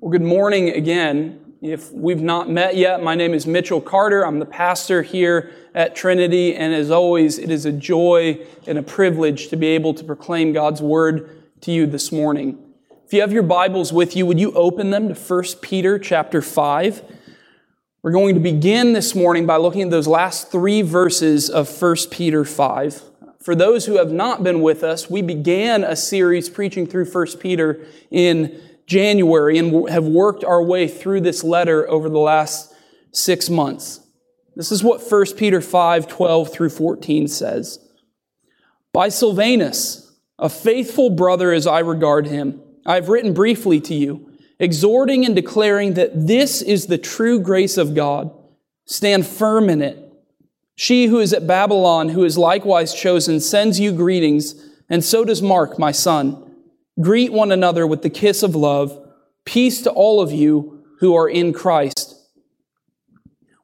Well, good morning again. If we've not met yet, my name is Mitchell Carter. I'm the pastor here at Trinity, and as always, it is a joy and a privilege to be able to proclaim God's word to you this morning. If you have your Bibles with you, would you open them to 1 Peter chapter 5? We're going to begin this morning by looking at those last three verses of 1 Peter 5. For those who have not been with us, we began a series preaching through 1 Peter in January and have worked our way through this letter over the last six months. This is what 1 Peter 5 12 through 14 says. By Silvanus, a faithful brother as I regard him, I have written briefly to you, exhorting and declaring that this is the true grace of God. Stand firm in it. She who is at Babylon, who is likewise chosen, sends you greetings, and so does Mark, my son. Greet one another with the kiss of love. Peace to all of you who are in Christ.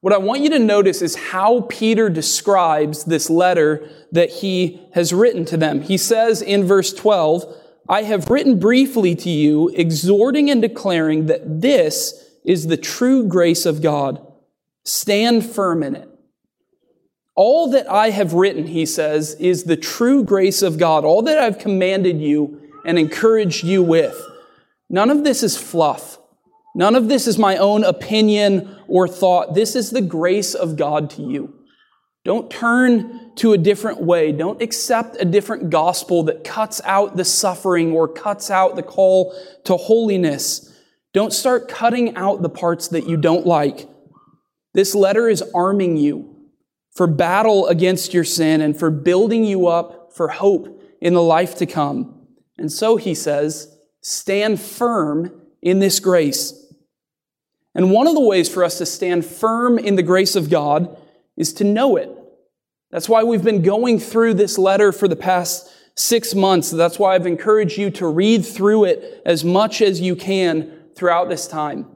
What I want you to notice is how Peter describes this letter that he has written to them. He says in verse 12, I have written briefly to you, exhorting and declaring that this is the true grace of God. Stand firm in it. All that I have written, he says, is the true grace of God. All that I've commanded you and encouraged you with. None of this is fluff. None of this is my own opinion or thought. This is the grace of God to you. Don't turn to a different way. Don't accept a different gospel that cuts out the suffering or cuts out the call to holiness. Don't start cutting out the parts that you don't like. This letter is arming you for battle against your sin and for building you up for hope in the life to come. And so he says, stand firm in this grace. And one of the ways for us to stand firm in the grace of God is to know it. That's why we've been going through this letter for the past six months. That's why I've encouraged you to read through it as much as you can throughout this time.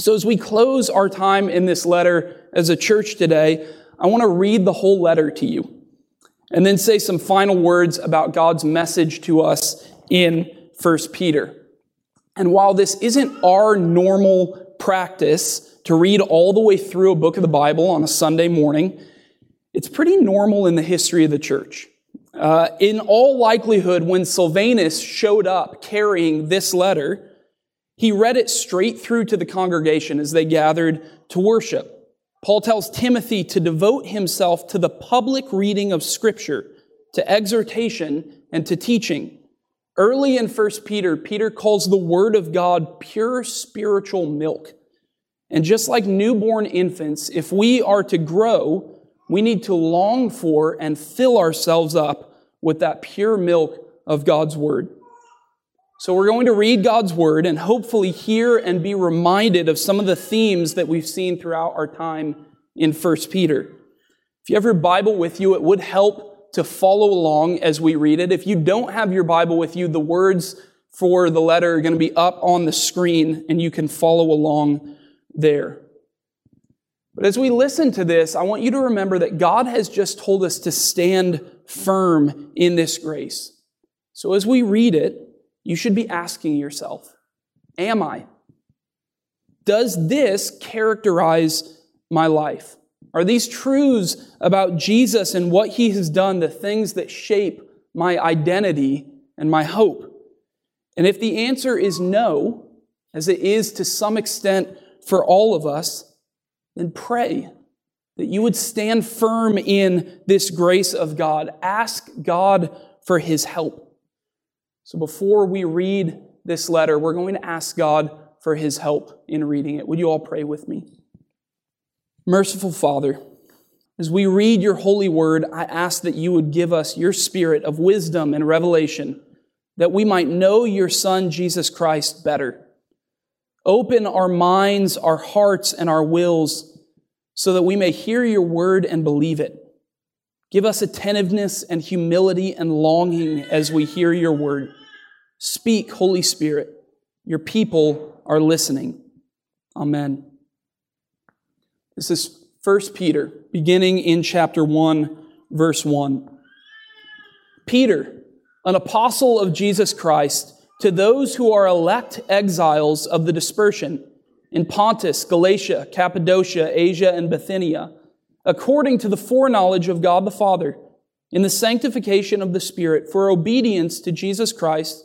So as we close our time in this letter as a church today, I want to read the whole letter to you and then say some final words about God's message to us in 1 Peter. And while this isn't our normal practice to read all the way through a book of the Bible on a Sunday morning, it's pretty normal in the history of the church. Uh, in all likelihood, when Silvanus showed up carrying this letter, he read it straight through to the congregation as they gathered to worship. Paul tells Timothy to devote himself to the public reading of Scripture, to exhortation, and to teaching. Early in 1 Peter, Peter calls the Word of God pure spiritual milk. And just like newborn infants, if we are to grow, we need to long for and fill ourselves up with that pure milk of God's Word. So we're going to read God's word and hopefully hear and be reminded of some of the themes that we've seen throughout our time in 1 Peter. If you have your Bible with you, it would help to follow along as we read it. If you don't have your Bible with you, the words for the letter are going to be up on the screen and you can follow along there. But as we listen to this, I want you to remember that God has just told us to stand firm in this grace. So as we read it, you should be asking yourself, Am I? Does this characterize my life? Are these truths about Jesus and what he has done the things that shape my identity and my hope? And if the answer is no, as it is to some extent for all of us, then pray that you would stand firm in this grace of God. Ask God for his help. So before we read this letter, we're going to ask God for his help in reading it. Would you all pray with me? Merciful Father, as we read your holy word, I ask that you would give us your spirit of wisdom and revelation, that we might know your Son, Jesus Christ, better. Open our minds, our hearts, and our wills so that we may hear your word and believe it. Give us attentiveness and humility and longing as we hear your word. Speak, Holy Spirit. Your people are listening. Amen. This is 1 Peter, beginning in chapter 1, verse 1. Peter, an apostle of Jesus Christ, to those who are elect exiles of the dispersion in Pontus, Galatia, Cappadocia, Asia, and Bithynia, according to the foreknowledge of God the Father, in the sanctification of the Spirit, for obedience to Jesus Christ,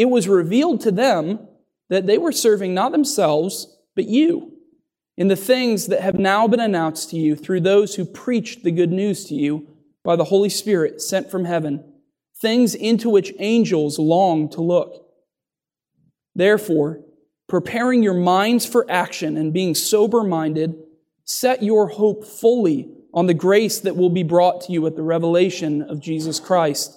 It was revealed to them that they were serving not themselves, but you, in the things that have now been announced to you through those who preached the good news to you by the Holy Spirit sent from heaven, things into which angels long to look. Therefore, preparing your minds for action and being sober minded, set your hope fully on the grace that will be brought to you at the revelation of Jesus Christ.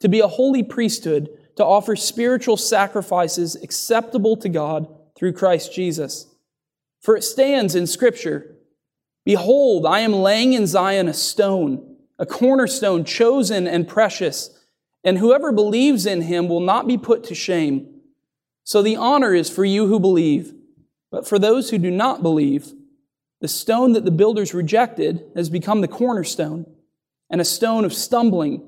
to be a holy priesthood, to offer spiritual sacrifices acceptable to God through Christ Jesus. For it stands in Scripture Behold, I am laying in Zion a stone, a cornerstone chosen and precious, and whoever believes in him will not be put to shame. So the honor is for you who believe, but for those who do not believe, the stone that the builders rejected has become the cornerstone, and a stone of stumbling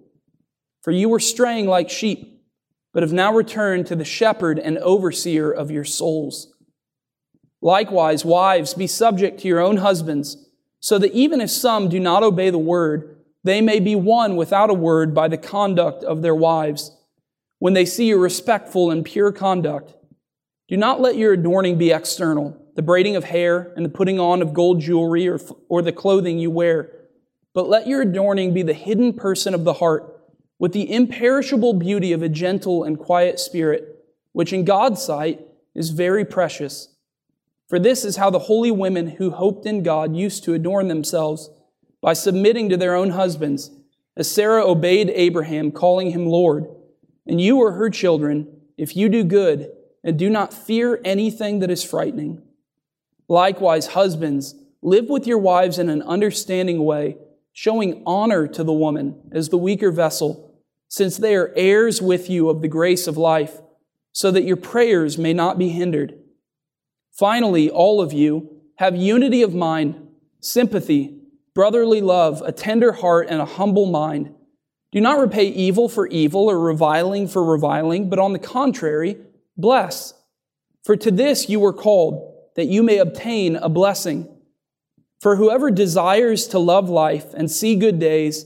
For you were straying like sheep, but have now returned to the shepherd and overseer of your souls. Likewise, wives, be subject to your own husbands, so that even if some do not obey the word, they may be won without a word by the conduct of their wives, when they see your respectful and pure conduct. Do not let your adorning be external, the braiding of hair and the putting on of gold jewelry or, or the clothing you wear, but let your adorning be the hidden person of the heart, with the imperishable beauty of a gentle and quiet spirit, which in God's sight is very precious. For this is how the holy women who hoped in God used to adorn themselves, by submitting to their own husbands, as Sarah obeyed Abraham, calling him Lord. And you are her children, if you do good and do not fear anything that is frightening. Likewise, husbands, live with your wives in an understanding way, showing honor to the woman as the weaker vessel, since they are heirs with you of the grace of life, so that your prayers may not be hindered. Finally, all of you have unity of mind, sympathy, brotherly love, a tender heart, and a humble mind. Do not repay evil for evil or reviling for reviling, but on the contrary, bless. For to this you were called, that you may obtain a blessing. For whoever desires to love life and see good days,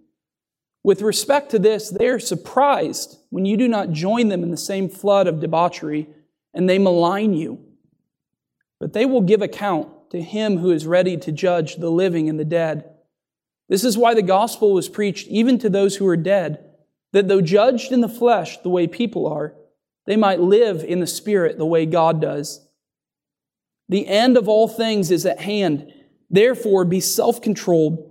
With respect to this, they are surprised when you do not join them in the same flood of debauchery, and they malign you. But they will give account to him who is ready to judge the living and the dead. This is why the gospel was preached even to those who are dead, that though judged in the flesh the way people are, they might live in the spirit the way God does. The end of all things is at hand. Therefore, be self controlled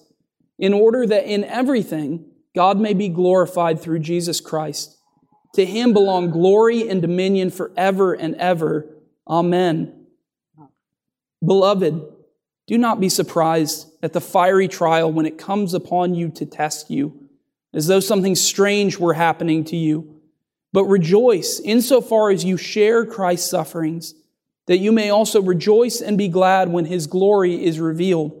in order that in everything God may be glorified through Jesus Christ. To him belong glory and dominion forever and ever. Amen. Beloved, do not be surprised at the fiery trial when it comes upon you to test you, as though something strange were happening to you. But rejoice insofar as you share Christ's sufferings, that you may also rejoice and be glad when his glory is revealed.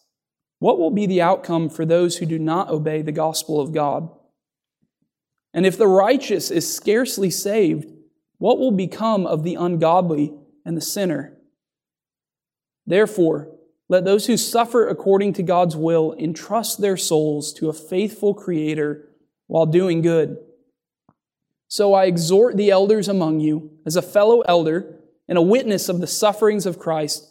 what will be the outcome for those who do not obey the gospel of God? And if the righteous is scarcely saved, what will become of the ungodly and the sinner? Therefore, let those who suffer according to God's will entrust their souls to a faithful Creator while doing good. So I exhort the elders among you, as a fellow elder and a witness of the sufferings of Christ,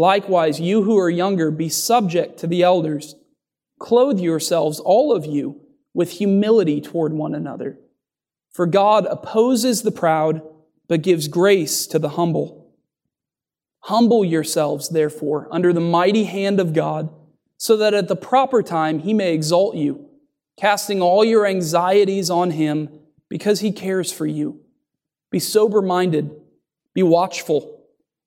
Likewise, you who are younger, be subject to the elders. Clothe yourselves, all of you, with humility toward one another. For God opposes the proud, but gives grace to the humble. Humble yourselves, therefore, under the mighty hand of God so that at the proper time he may exalt you, casting all your anxieties on him because he cares for you. Be sober minded, be watchful.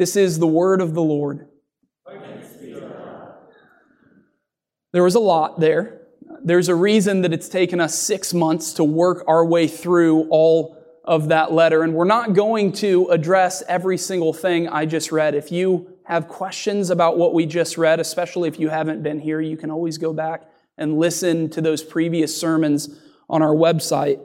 This is the word of the Lord. There was a lot there. There's a reason that it's taken us six months to work our way through all of that letter, and we're not going to address every single thing I just read. If you have questions about what we just read, especially if you haven't been here, you can always go back and listen to those previous sermons on our website.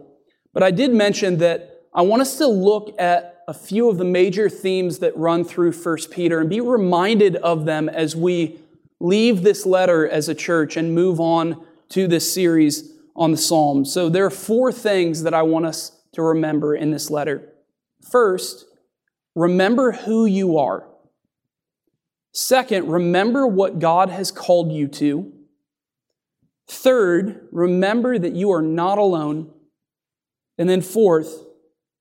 But I did mention that I want us to look at a few of the major themes that run through 1 Peter and be reminded of them as we leave this letter as a church and move on to this series on the Psalms. So there are four things that I want us to remember in this letter. First, remember who you are. Second, remember what God has called you to. Third, remember that you are not alone. And then fourth,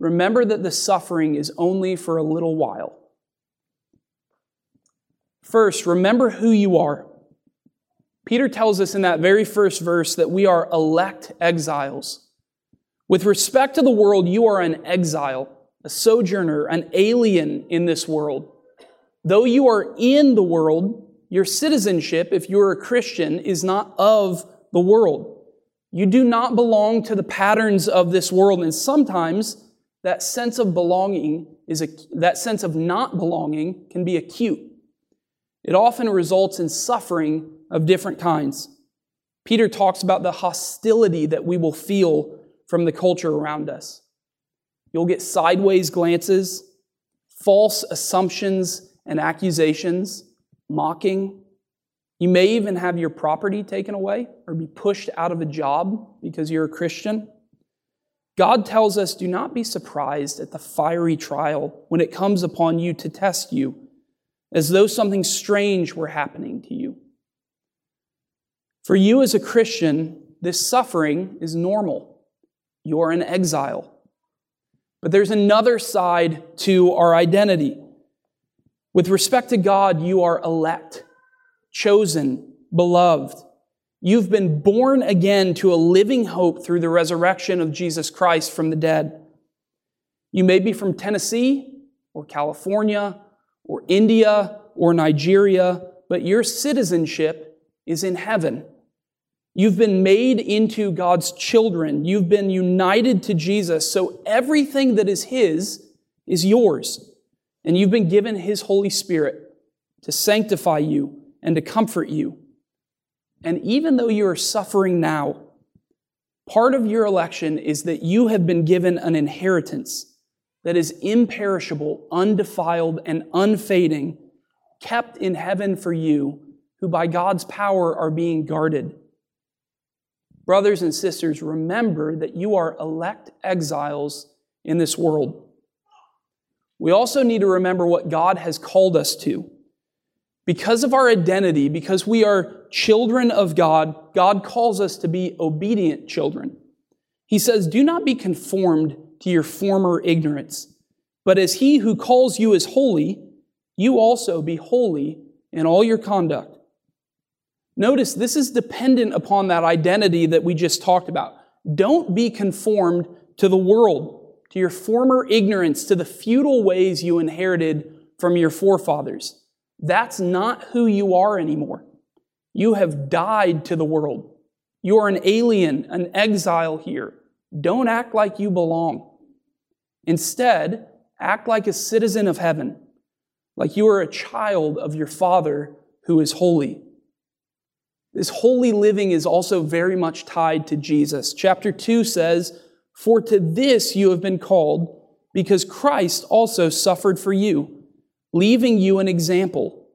remember that the suffering is only for a little while. First, remember who you are. Peter tells us in that very first verse that we are elect exiles. With respect to the world, you are an exile, a sojourner, an alien in this world. Though you are in the world, your citizenship, if you're a Christian, is not of the world. You do not belong to the patterns of this world. And sometimes that sense of belonging is a, that sense of not belonging can be acute. It often results in suffering of different kinds. Peter talks about the hostility that we will feel from the culture around us. You'll get sideways glances, false assumptions and accusations, mocking. You may even have your property taken away or be pushed out of a job because you're a Christian. God tells us do not be surprised at the fiery trial when it comes upon you to test you, as though something strange were happening to you. For you as a Christian, this suffering is normal. You are an exile. But there's another side to our identity. With respect to God, you are elect, chosen, beloved. You've been born again to a living hope through the resurrection of Jesus Christ from the dead. You may be from Tennessee or California or India or Nigeria, but your citizenship is in heaven. You've been made into God's children. You've been united to Jesus. So everything that is His is yours. And you've been given His Holy Spirit to sanctify you and to comfort you. And even though you are suffering now, part of your election is that you have been given an inheritance that is imperishable, undefiled, and unfading, kept in heaven for you, who by God's power are being guarded. Brothers and sisters, remember that you are elect exiles in this world. We also need to remember what God has called us to. Because of our identity, because we are children of God, God calls us to be obedient children. He says, Do not be conformed to your former ignorance, but as he who calls you is holy, you also be holy in all your conduct. Notice this is dependent upon that identity that we just talked about. Don't be conformed to the world, to your former ignorance, to the futile ways you inherited from your forefathers. That's not who you are anymore. You have died to the world. You are an alien, an exile here. Don't act like you belong. Instead, act like a citizen of heaven, like you are a child of your Father who is holy. This holy living is also very much tied to Jesus. Chapter 2 says, For to this you have been called, because Christ also suffered for you leaving you an example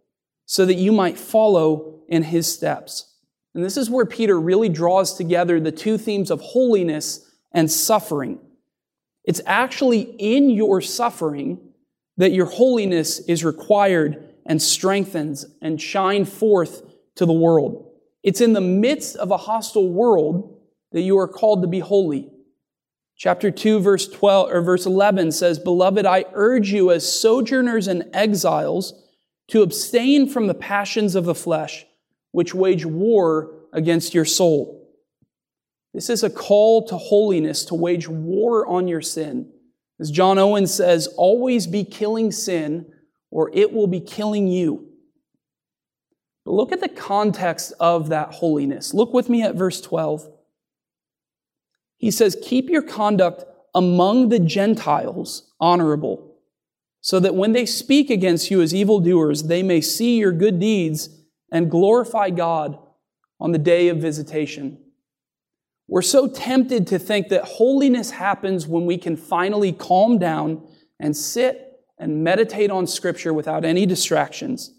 so that you might follow in his steps. And this is where Peter really draws together the two themes of holiness and suffering. It's actually in your suffering that your holiness is required and strengthens and shine forth to the world. It's in the midst of a hostile world that you are called to be holy. Chapter 2 verse 12 or verse 11 says, "Beloved, I urge you as sojourners and exiles to abstain from the passions of the flesh, which wage war against your soul." This is a call to holiness, to wage war on your sin. As John Owen says, always be killing sin, or it will be killing you. But look at the context of that holiness. Look with me at verse 12. He says, Keep your conduct among the Gentiles honorable, so that when they speak against you as evildoers, they may see your good deeds and glorify God on the day of visitation. We're so tempted to think that holiness happens when we can finally calm down and sit and meditate on Scripture without any distractions.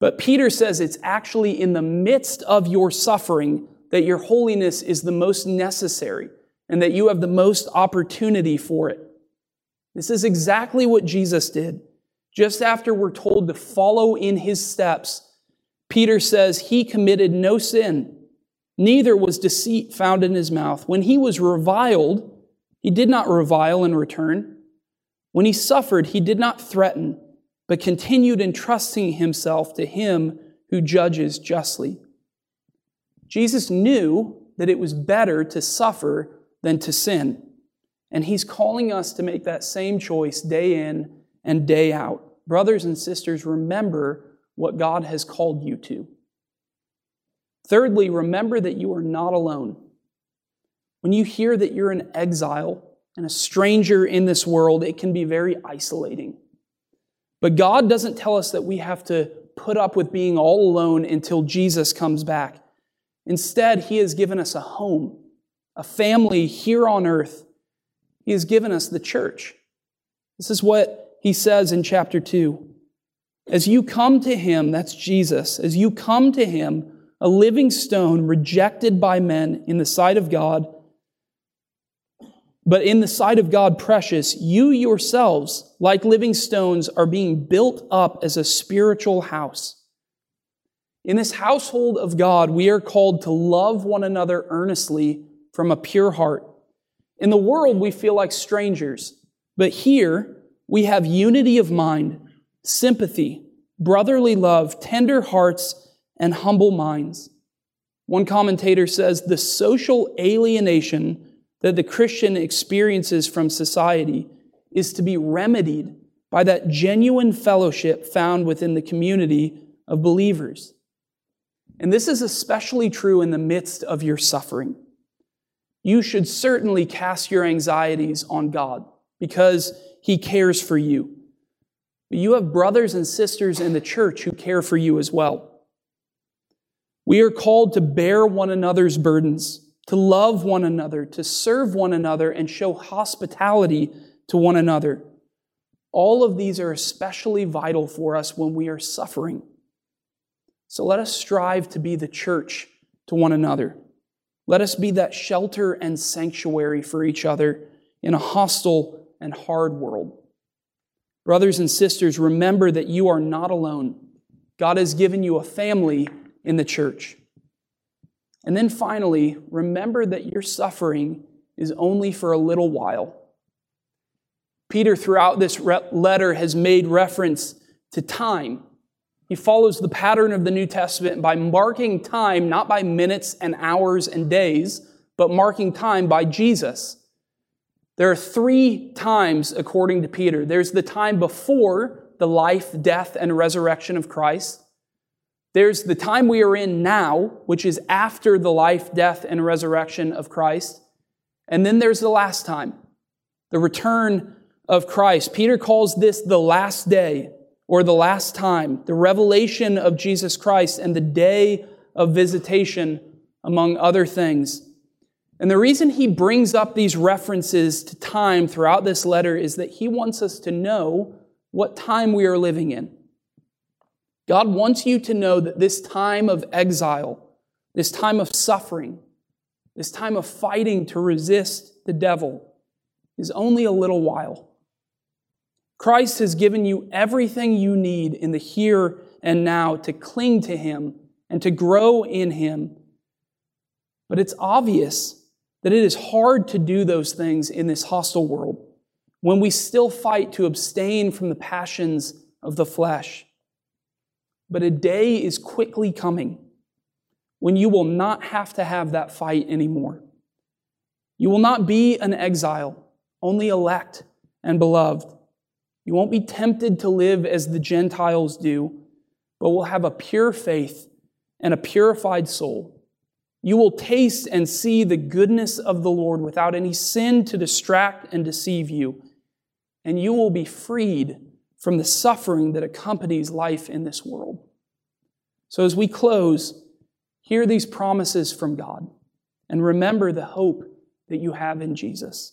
But Peter says it's actually in the midst of your suffering that your holiness is the most necessary and that you have the most opportunity for it. This is exactly what Jesus did. Just after we're told to follow in his steps, Peter says he committed no sin Neither was deceit found in his mouth. When he was reviled, he did not revile in return. When he suffered, he did not threaten, but continued entrusting himself to him who judges justly. Jesus knew that it was better to suffer than to sin. And he's calling us to make that same choice day in and day out. Brothers and sisters, remember what God has called you to. Thirdly, remember that you are not alone. When you hear that you're an exile and a stranger in this world, it can be very isolating. But God doesn't tell us that we have to put up with being all alone until Jesus comes back. Instead, He has given us a home, a family here on earth. He has given us the church. This is what He says in chapter 2. As you come to Him, that's Jesus, as you come to Him, a living stone rejected by men in the sight of God, but in the sight of God precious, you yourselves, like living stones, are being built up as a spiritual house. In this household of God, we are called to love one another earnestly from a pure heart. In the world, we feel like strangers, but here we have unity of mind, sympathy, brotherly love, tender hearts, and humble minds. One commentator says the social alienation that the Christian experiences from society is to be remedied by that genuine fellowship found within the community of believers. And this is especially true in the midst of your suffering. You should certainly cast your anxieties on God because He cares for you. But you have brothers and sisters in the church who care for you as well. We are called to bear one another's burdens, to love one another, to serve one another, and show hospitality to one another. All of these are especially vital for us when we are suffering. So let us strive to be the church to one another. Let us be that shelter and sanctuary for each other in a hostile and hard world. Brothers and sisters, remember that you are not alone. God has given you a family in the church. And then finally, remember that your suffering is only for a little while. Peter, throughout this letter, has made reference to time. He follows the pattern of the New Testament by marking time not by minutes and hours and days, but marking time by Jesus. There are three times, according to Peter. There's the time before the life, death, and resurrection of Christ. There's the time we are in now, which is after the life, death, and resurrection of Christ. And then there's the last time, the return of Christ. Peter calls this the last day or the last time, the revelation of Jesus Christ and the day of visitation, among other things. And the reason he brings up these references to time throughout this letter is that he wants us to know what time we are living in. God wants you to know that this time of exile, this time of suffering, this time of fighting to resist the devil is only a little while. Christ has given you everything you need in the here and now to cling to Him and to grow in Him. But it's obvious that it is hard to do those things in this hostile world when we still fight to abstain from the passions of the flesh. But a day is quickly coming when you will not have to have that fight anymore. You will not be an exile, only elect and beloved. You won't be tempted to live as the Gentiles do, but will have a pure faith and a purified soul. You will taste and see the goodness of the Lord without any sin to distract and deceive you, and you will be freed from the suffering that accompanies life in this world. So, as we close, hear these promises from God and remember the hope that you have in Jesus.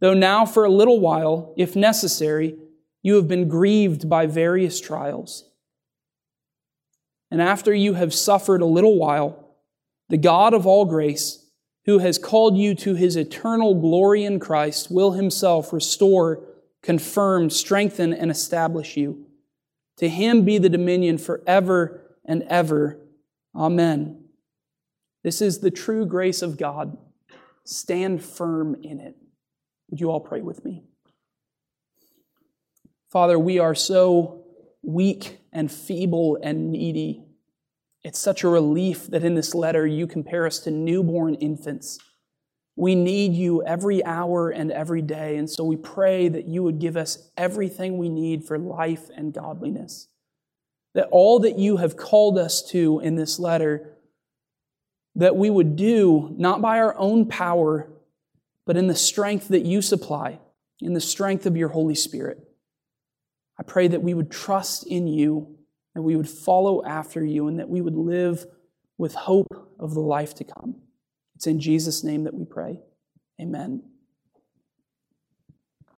though now for a little while, if necessary, you have been grieved by various trials. And after you have suffered a little while, the God of all grace, who has called you to his eternal glory in Christ, will himself restore, confirm, strengthen, and establish you. To him be the dominion forever and ever. Amen. This is the true grace of God. Stand firm in it. Would you all pray with me? Father, we are so weak and feeble and needy. It's such a relief that in this letter you compare us to newborn infants. We need you every hour and every day, and so we pray that you would give us everything we need for life and godliness. That all that you have called us to in this letter, that we would do not by our own power, but in the strength that you supply, in the strength of your Holy Spirit. I pray that we would trust in you, that we would follow after you, and that we would live with hope of the life to come. It's in Jesus' name that we pray. Amen.